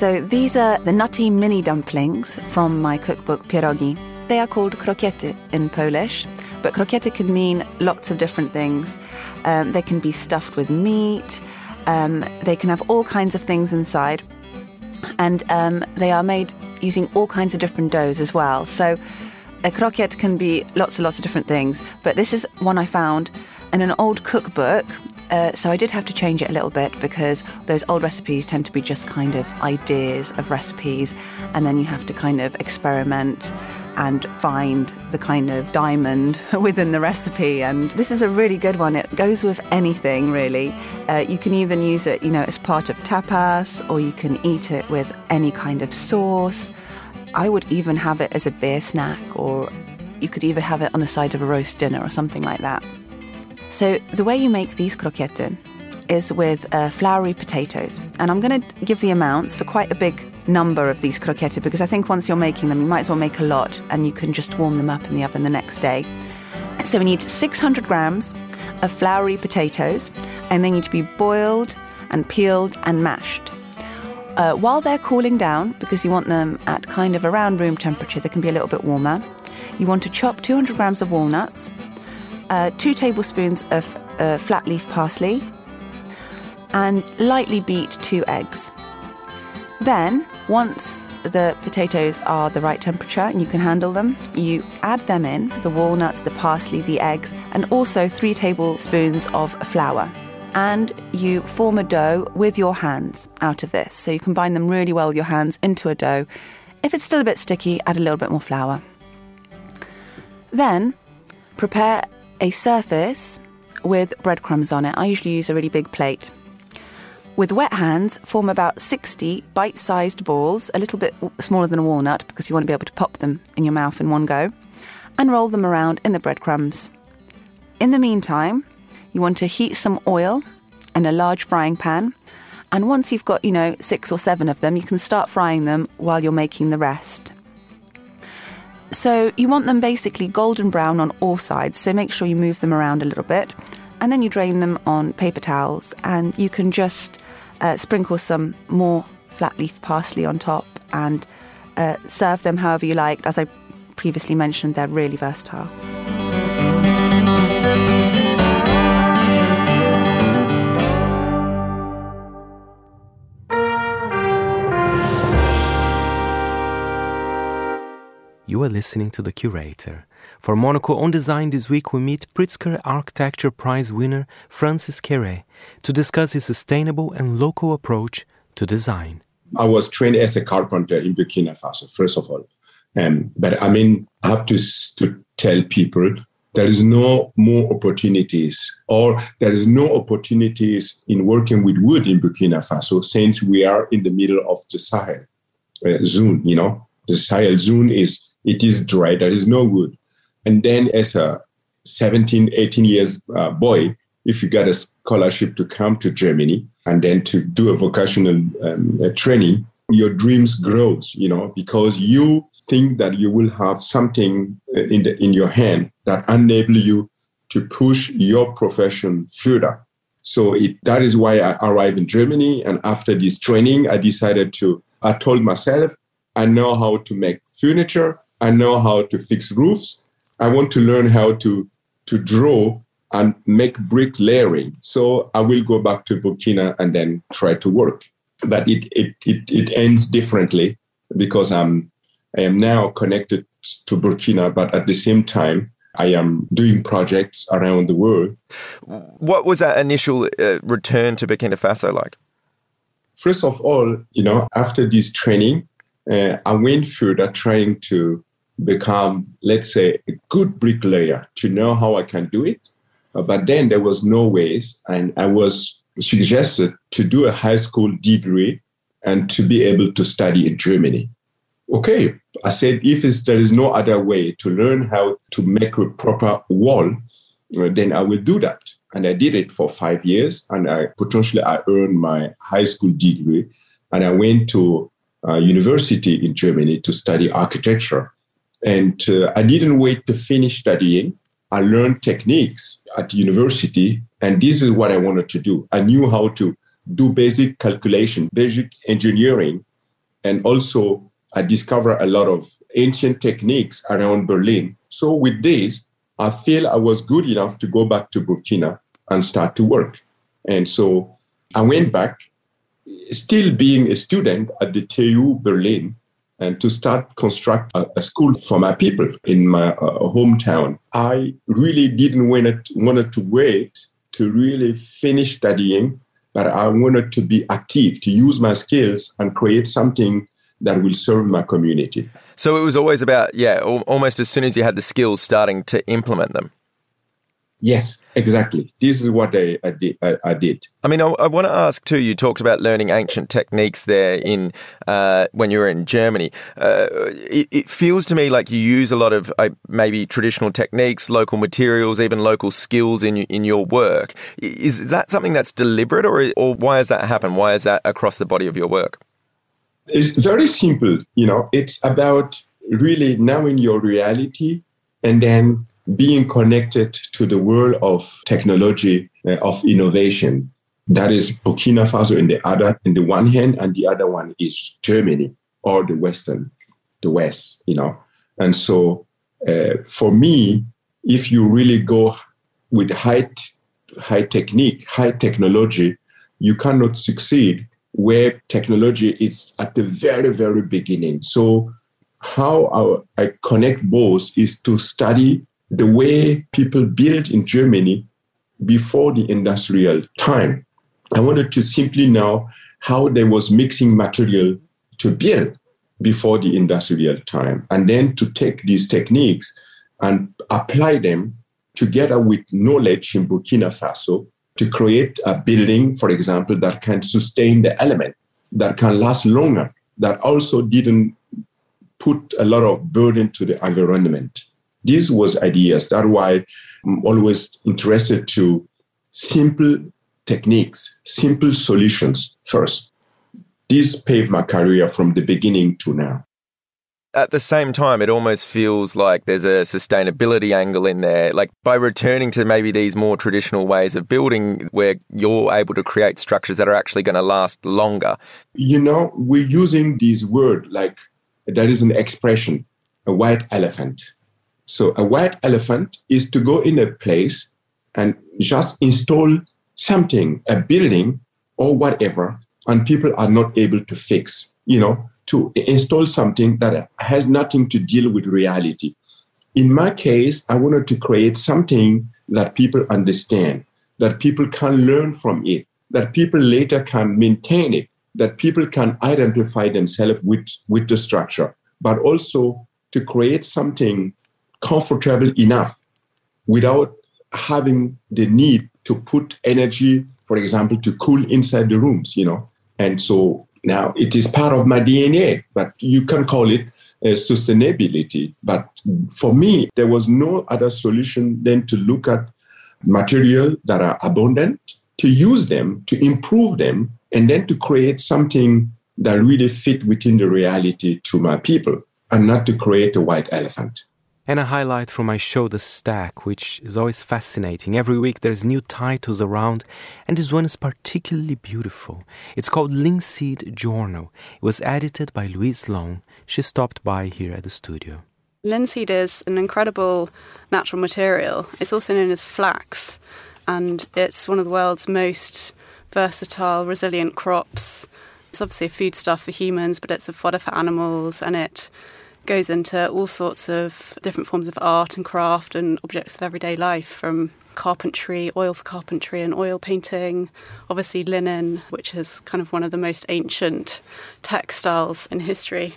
So these are the nutty mini dumplings from my cookbook Pierogi. They are called krokiety in Polish, but krokiety can mean lots of different things. Um, they can be stuffed with meat. Um, they can have all kinds of things inside, and um, they are made using all kinds of different doughs as well. So a croquette can be lots and lots of different things, but this is one I found in an old cookbook Uh, so I did have to change it a little bit because those old recipes tend to be just kind of ideas of recipes, and then you have to kind of experiment and find the kind of diamond [LAUGHS] within the recipe. And this is a really good one. It goes with anything, really. Uh, you can even use it, you know, as part of tapas, or you can eat it with any kind of sauce. I would even have it as a beer snack, or you could even have it on the side of a roast dinner or something like that. So the way you make these croquettes is with uh, floury potatoes. And I'm going to give the amounts for quite a big number of these croquettes because I think once you're making them, you might as well make a lot and you can just warm them up in the oven the next day. So we need 600 grams of floury potatoes and they need to be boiled and peeled and mashed. Uh, while they're cooling down, because you want them at kind of around room temperature, they can be a little bit warmer, you want to chop 200 grams of walnuts, uh, two tablespoons of uh, flat leaf parsley, and lightly beat two eggs. Then, once the potatoes are the right temperature and you can handle them, you add them in the walnuts, the parsley, the eggs, and also three tablespoons of flour. And you form a dough with your hands out of this. So you combine them really well with your hands into a dough. If it's still a bit sticky, add a little bit more flour. Then prepare a surface with breadcrumbs on it. I usually use a really big plate. With wet hands, form about 60 bite sized balls, a little bit smaller than a walnut because you want to be able to pop them in your mouth in one go, and roll them around in the breadcrumbs. In the meantime, you want to heat some oil in a large frying pan, and once you've got, you know, six or seven of them, you can start frying them while you're making the rest. So you want them basically golden brown on all sides, so make sure you move them around a little bit. And then you drain them on paper towels, and you can just uh, sprinkle some more flat leaf parsley on top and uh, serve them however you like. As I previously mentioned, they're really versatile. You are listening to The Curator. For Monocle on Design this week, we meet Pritzker Architecture Prize winner Francis Kéré to discuss his sustainable and local approach to design. I was trained as a carpenter in Burkina Faso, first of all. Um, but I mean, I have to, to tell people there is no more opportunities or there is no opportunities in working with wood in Burkina Faso since we are in the middle of the Sahel uh, zone, you know. The Sahel zone is it is dry, there is no wood. And then as a 17, 18 years uh, boy, if you got a scholarship to come to Germany and then to do a vocational um, a training, your dreams grows, you know, because you think that you will have something uh, in the, in your hand that enable you to push your profession further. So it, that is why I arrived in Germany. And after this training, I decided to, I told myself, I know how to make furniture. I know how to fix roofs. I want to learn how to, to draw and make brick layering. So I will go back to Burkina and then try to work. But it, it, it, it ends differently because I'm, I am now connected to Burkina, but at the same time, I am doing projects around the world. What was that initial uh, return to Burkina Faso like? First of all, you know, after this training, uh, I went further trying to become, let's say, a good bricklayer to know how I can do it. Uh, but then there was no ways, and I was suggested to do a high school degree and to be able to study in Germany. Okay, I said if there is no other way to learn how to make a proper wall, uh, then I will do that. And I did it for five years, and I potentially I earned my high school degree, and I went to uh, university in Germany to study architecture. And uh, I didn't wait to finish studying. I learned techniques at university, and this is what I wanted to do. I knew how to do basic calculation, basic engineering, and also I discovered a lot of ancient techniques around Berlin. So with this, I feel I was good enough to go back to Burkina and start to work. And so I went back, still being a student at the TU Berlin, and to start construct a, a, school for my people in my uh, hometown. I really didn't want it, wanted to wait to really finish studying, but I wanted to be active, to use my skills and create something that will serve my community. So it was always about, yeah, al- almost as soon as you had the skills, starting to implement them. Yes, exactly. This is what I, I did. I, I did. I mean, I, I want to ask too. You talked about learning ancient techniques there in uh, when you were in Germany. Uh, it, it feels to me like you use a lot of uh, maybe traditional techniques, local materials, even local skills in in your work. Is that something that's deliberate, or or why has that happened? Why is that across the body of your work? It's very simple. You know, it's about really knowing your reality and then being connected to the world of technology, uh, of innovation. That is Burkina Faso in the other, in the one hand, and the other one is Germany or the Western, the West, you know. And so uh, for me, if you really go with high, high technique, high technology, you cannot succeed where technology is at the very, very beginning. So how I connect both is to study the way people built in Germany before the industrial time. I wanted to simply know how they was mixing material to build before the industrial time, and then to take these techniques and apply them together with knowledge in Burkina Faso to create a building, for example, that can sustain the element, that can last longer, that also didn't put a lot of burden to the environment. This was ideas. That's why I'm always interested to simple techniques, simple solutions first. This paved my career from the beginning to now. At the same time, it almost feels like there's a sustainability angle in there. Like by returning to maybe these more traditional ways of building where you're able to create structures that are actually going to last longer. You know, we're using this word like that is an expression, a white elephant. So a white elephant is to go in a place and just install something, a building or whatever, and people are not able to fix, you know, to install something that has nothing to deal with reality. In my case, I wanted to create something that people understand, that people can learn from it, that people later can maintain it, that people can identify themselves with, with the structure, but also to create something comfortable enough without having the need to put energy, for example, to cool inside the rooms, you know. And so now it is part of my DNA, but you can call it uh, sustainability. But for me, there was no other solution than to look at material that are abundant, to use them, to improve them, and then to create something that really fit within the reality to my people, and not to create a white elephant. And a highlight from my show, The Stack, which is always fascinating. Every week there's new titles around, and this one is particularly beautiful. It's called Linseed Journal. It was edited by Louise Long. She stopped by here at the studio. Linseed is an incredible natural material. It's also known as flax, and it's one of the world's most versatile, resilient crops. It's obviously a foodstuff for humans, but it's a fodder for animals, and it goes into all sorts of different forms of art and craft and objects of everyday life from carpentry, oil for carpentry and oil painting, obviously linen, which is kind of one of the most ancient textiles in history.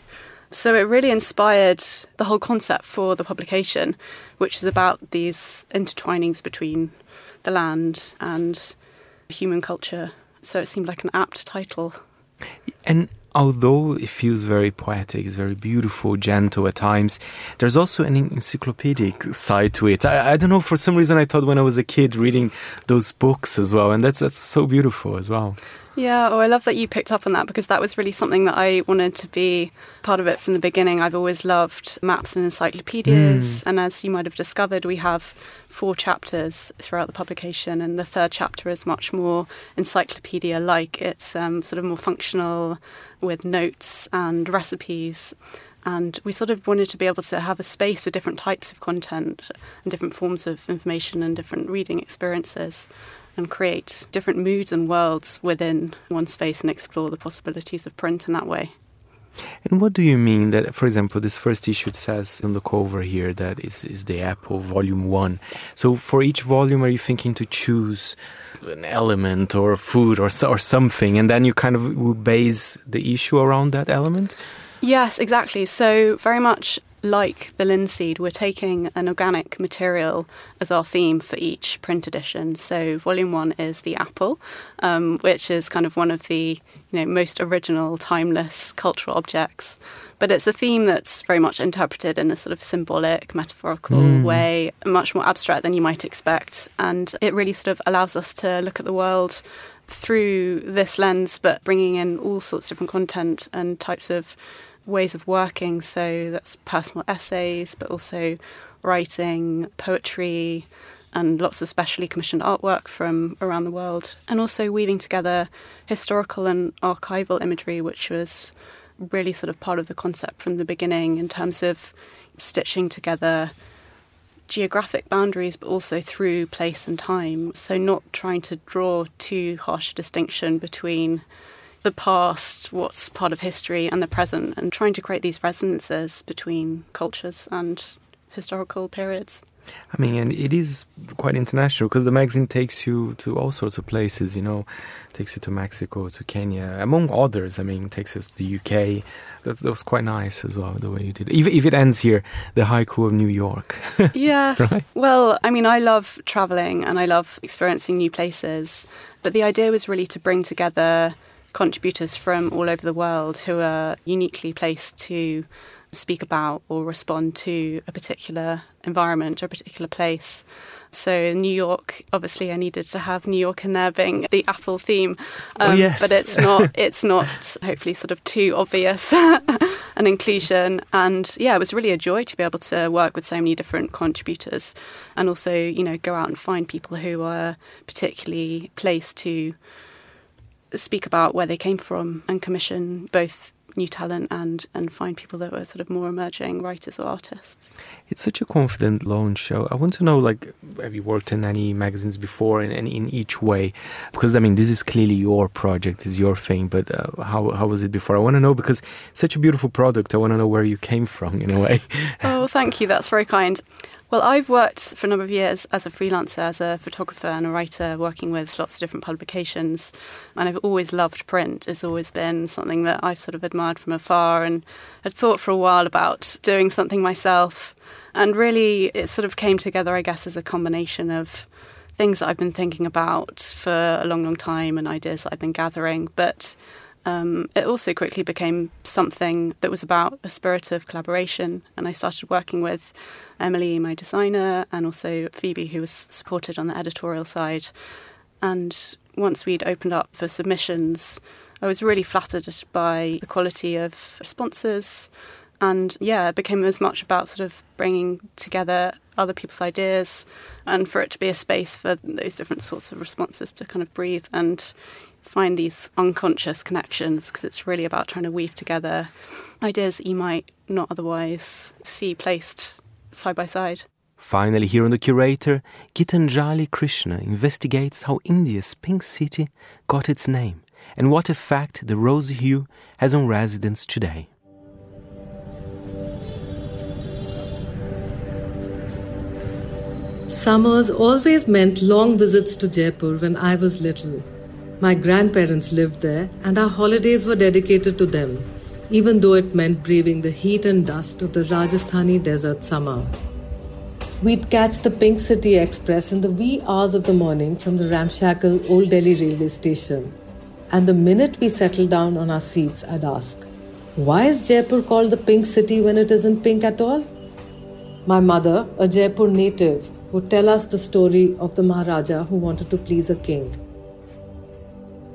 So it really inspired the whole concept for the publication, which is about these intertwinings between the land and human culture. So it seemed like an apt title. And although it feels very poetic, it's very beautiful, gentle at times, there's also an encyclopedic side to it. I, I, don't know, for some reason, I thought when I was a kid reading those books as well, and that's, that's so beautiful as well. Yeah, oh, I love that you picked up on that because that was really something that I wanted to be part of it from the beginning. I've always loved maps and encyclopedias, mm. and as you might have discovered, we have four chapters throughout the publication, and the third chapter is much more encyclopedia like. It's um, sort of more functional with notes and recipes. And we sort of wanted to be able to have a space for different types of content and different forms of information and different reading experiences and create different moods and worlds within one space and explore the possibilities of print in that way. And what do you mean that, for example, this first issue says look over here that is, is the Apple Volume 1. So for each volume, are you thinking to choose an element or food or, or something, and then you kind of base the issue around that element? Yes, exactly. So, very much like the linseed, we're taking an organic material as our theme for each print edition. So, volume one is the apple, um, which is kind of one of the you know most original, timeless cultural objects. But it's a theme that's very much interpreted in a sort of symbolic, metaphorical Mm. way, much more abstract than you might expect, and it really sort of allows us to look at the world through this lens, but bringing in all sorts of different content and types of ways of working. So that's personal essays, but also writing, poetry, and lots of specially commissioned artwork from around the world. And also weaving together historical and archival imagery, which was really sort of part of the concept from the beginning in terms of stitching together geographic boundaries, but also through place and time. So, not trying to draw too harsh a distinction between the past, what's part of history, and the present, and trying to create these resonances between cultures and historical periods. I mean, and it is quite international because the magazine takes you to all sorts of places, you know, takes you to Mexico, to Kenya, among others. I mean, takes us to the UK. That, that was quite nice as well, the way you did it. Even if it ends here, the haiku of New York. [LAUGHS] Yes. Right? Well, I mean, I love traveling and I love experiencing new places. But the idea was really to bring together contributors from all over the world who are uniquely placed to speak about or respond to a particular environment or a particular place. So in New York, obviously, I needed to have New York in there being the Apple theme, Um, Oh, yes. but it's not. [LAUGHS] It's not hopefully sort of too obvious [LAUGHS] an inclusion. And yeah, it was really a joy to be able to work with so many different contributors, and also you know go out and find people who are particularly placed to speak about where they came from and commission both new talent and and find people that were sort of more emerging writers or artists. It's such a confident launch show. I want to know, like, have you worked in any magazines before, and, and in each way? Because I mean, this is clearly your project, is your thing. But uh, how how was it before? I want to know because it's such a beautiful product. I want to know where you came from, in a way. Oh, thank you. That's very kind. Well, I've worked for a number of years as a freelancer, as a photographer and a writer, working with lots of different publications. And I've always loved print. It's always been something that I've sort of admired from afar and had thought for a while about doing something myself. And really, it sort of came together, I guess, as a combination of things that I've been thinking about for a long, long time and ideas that I've been gathering. But um, it also quickly became something that was about a spirit of collaboration. And I started working with Emily, my designer, and also Phoebe, who was supported on the editorial side. And once we'd opened up for submissions, I was really flattered by the quality of responses. And yeah, it became as much about sort of bringing together other people's ideas and for it to be a space for those different sorts of responses to kind of breathe and find these unconscious connections because it's really about trying to weave together ideas that you might not otherwise see placed side by side. Finally, here on The Curator, Gitanjali Krishna investigates how India's Pink City got its name and what effect the rose hue has on residents today. Summers always meant long visits to Jaipur when I was little. My grandparents lived there, and our holidays were dedicated to them, even though it meant braving the heat and dust of the Rajasthani desert summer. We'd catch the Pink City Express in the wee hours of the morning from the ramshackle Old Delhi railway station. And the minute we settled down on our seats, I'd ask, Why is Jaipur called the Pink City when it isn't pink at all? My mother, a Jaipur native, would tell us the story of the Maharaja who wanted to please a king.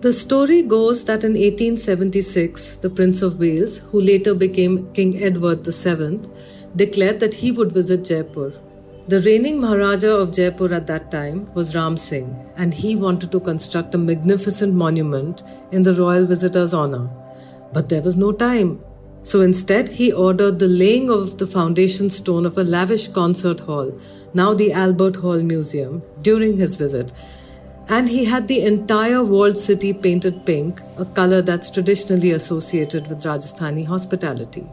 The story goes that in 1876, the Prince of Wales, who later became King Edward VII, declared that he would visit Jaipur. The reigning Maharaja of Jaipur at that time was Ram Singh, and he wanted to construct a magnificent monument in the royal visitor's honor. But there was no time. So instead, he ordered the laying of the foundation stone of a lavish concert hall, now the Albert Hall Museum, during his visit. And he had the entire walled city painted pink, a color that's traditionally associated with Rajasthani hospitality.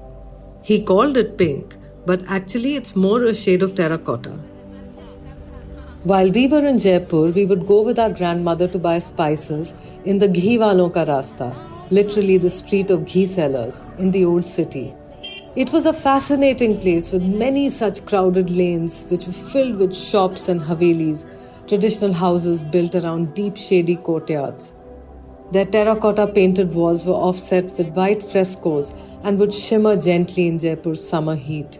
He called it pink, but actually it's more a shade of terracotta. While we were in Jaipur, we would go with our grandmother to buy spices in the Ghee Walon Ka Rasta, literally the street of ghee sellers in the old city. It was a fascinating place with many such crowded lanes which were filled with shops and havelis, traditional houses built around deep shady courtyards. Their terracotta painted walls were offset with white frescoes and would shimmer gently in Jaipur's summer heat.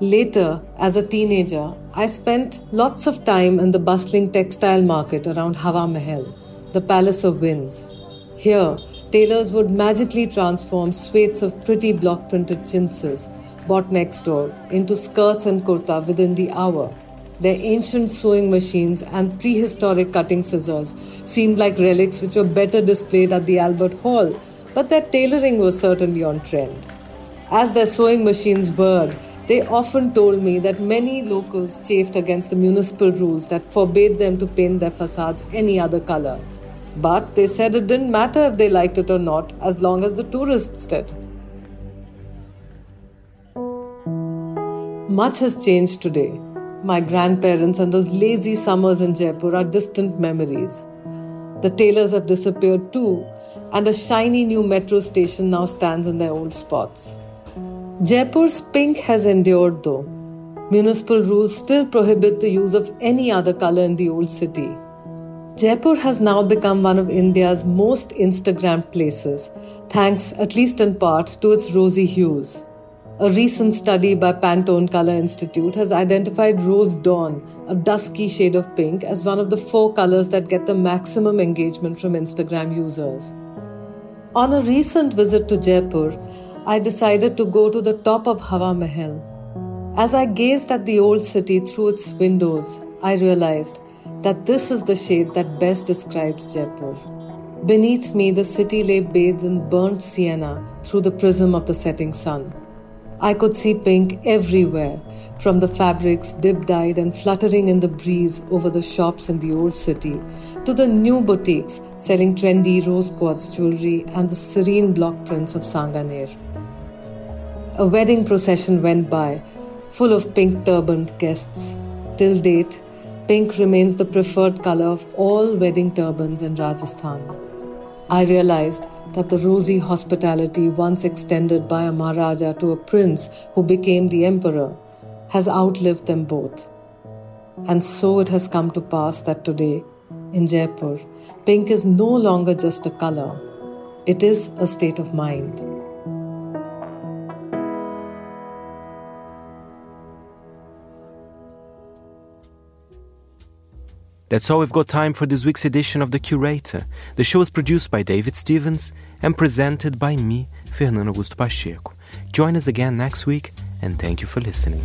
Later, as a teenager, I spent lots of time in the bustling textile market around Hawa Mahal, the Palace of Winds. Here, tailors would magically transform swathes of pretty block printed chintzes bought next door into skirts and kurta within the hour. Their ancient sewing machines and prehistoric cutting scissors seemed like relics which were better displayed at the Albert Hall, but their tailoring was certainly on trend. As their sewing machines whirred, they often told me that many locals chafed against the municipal rules that forbade them to paint their facades any other color. But they said it didn't matter if they liked it or not, as long as the tourists did. Much has changed today. My grandparents and those lazy summers in Jaipur are distant memories. The tailors have disappeared too, and a shiny new metro station now stands in their old spots. Jaipur's pink has endured though. Municipal rules still prohibit the use of any other color in the old city. Jaipur has now become one of India's most Instagrammed places, thanks, at least in part, to its rosy hues. A recent study by Pantone Color Institute has identified Rose Dawn, a dusky shade of pink, as one of the four colors that get the maximum engagement from Instagram users. On a recent visit to Jaipur, I decided to go to the top of Hawa Mahal. As I gazed at the old city through its windows, I realized that this is the shade that best describes Jaipur. Beneath me, the city lay bathed in burnt sienna through the prism of the setting sun. I could see pink everywhere, from the fabrics dip dyed and fluttering in the breeze over the shops in the old city, to the new boutiques selling trendy rose quartz jewelry and the serene block prints of Sanganer. A wedding procession went by, full of pink turbaned guests. Till date, pink remains the preferred color of all wedding turbans in Rajasthan. I realized that the rosy hospitality once extended by a Maharaja to a prince who became the emperor has outlived them both. And so it has come to pass that today, in Jaipur, pink is no longer just a color, it is a state of mind. That's all we've got time for this week's edition of The Curator. The show is produced by David Stevens and presented by me, Fernando Augusto Pacheco. Join us again next week, and thank you for listening.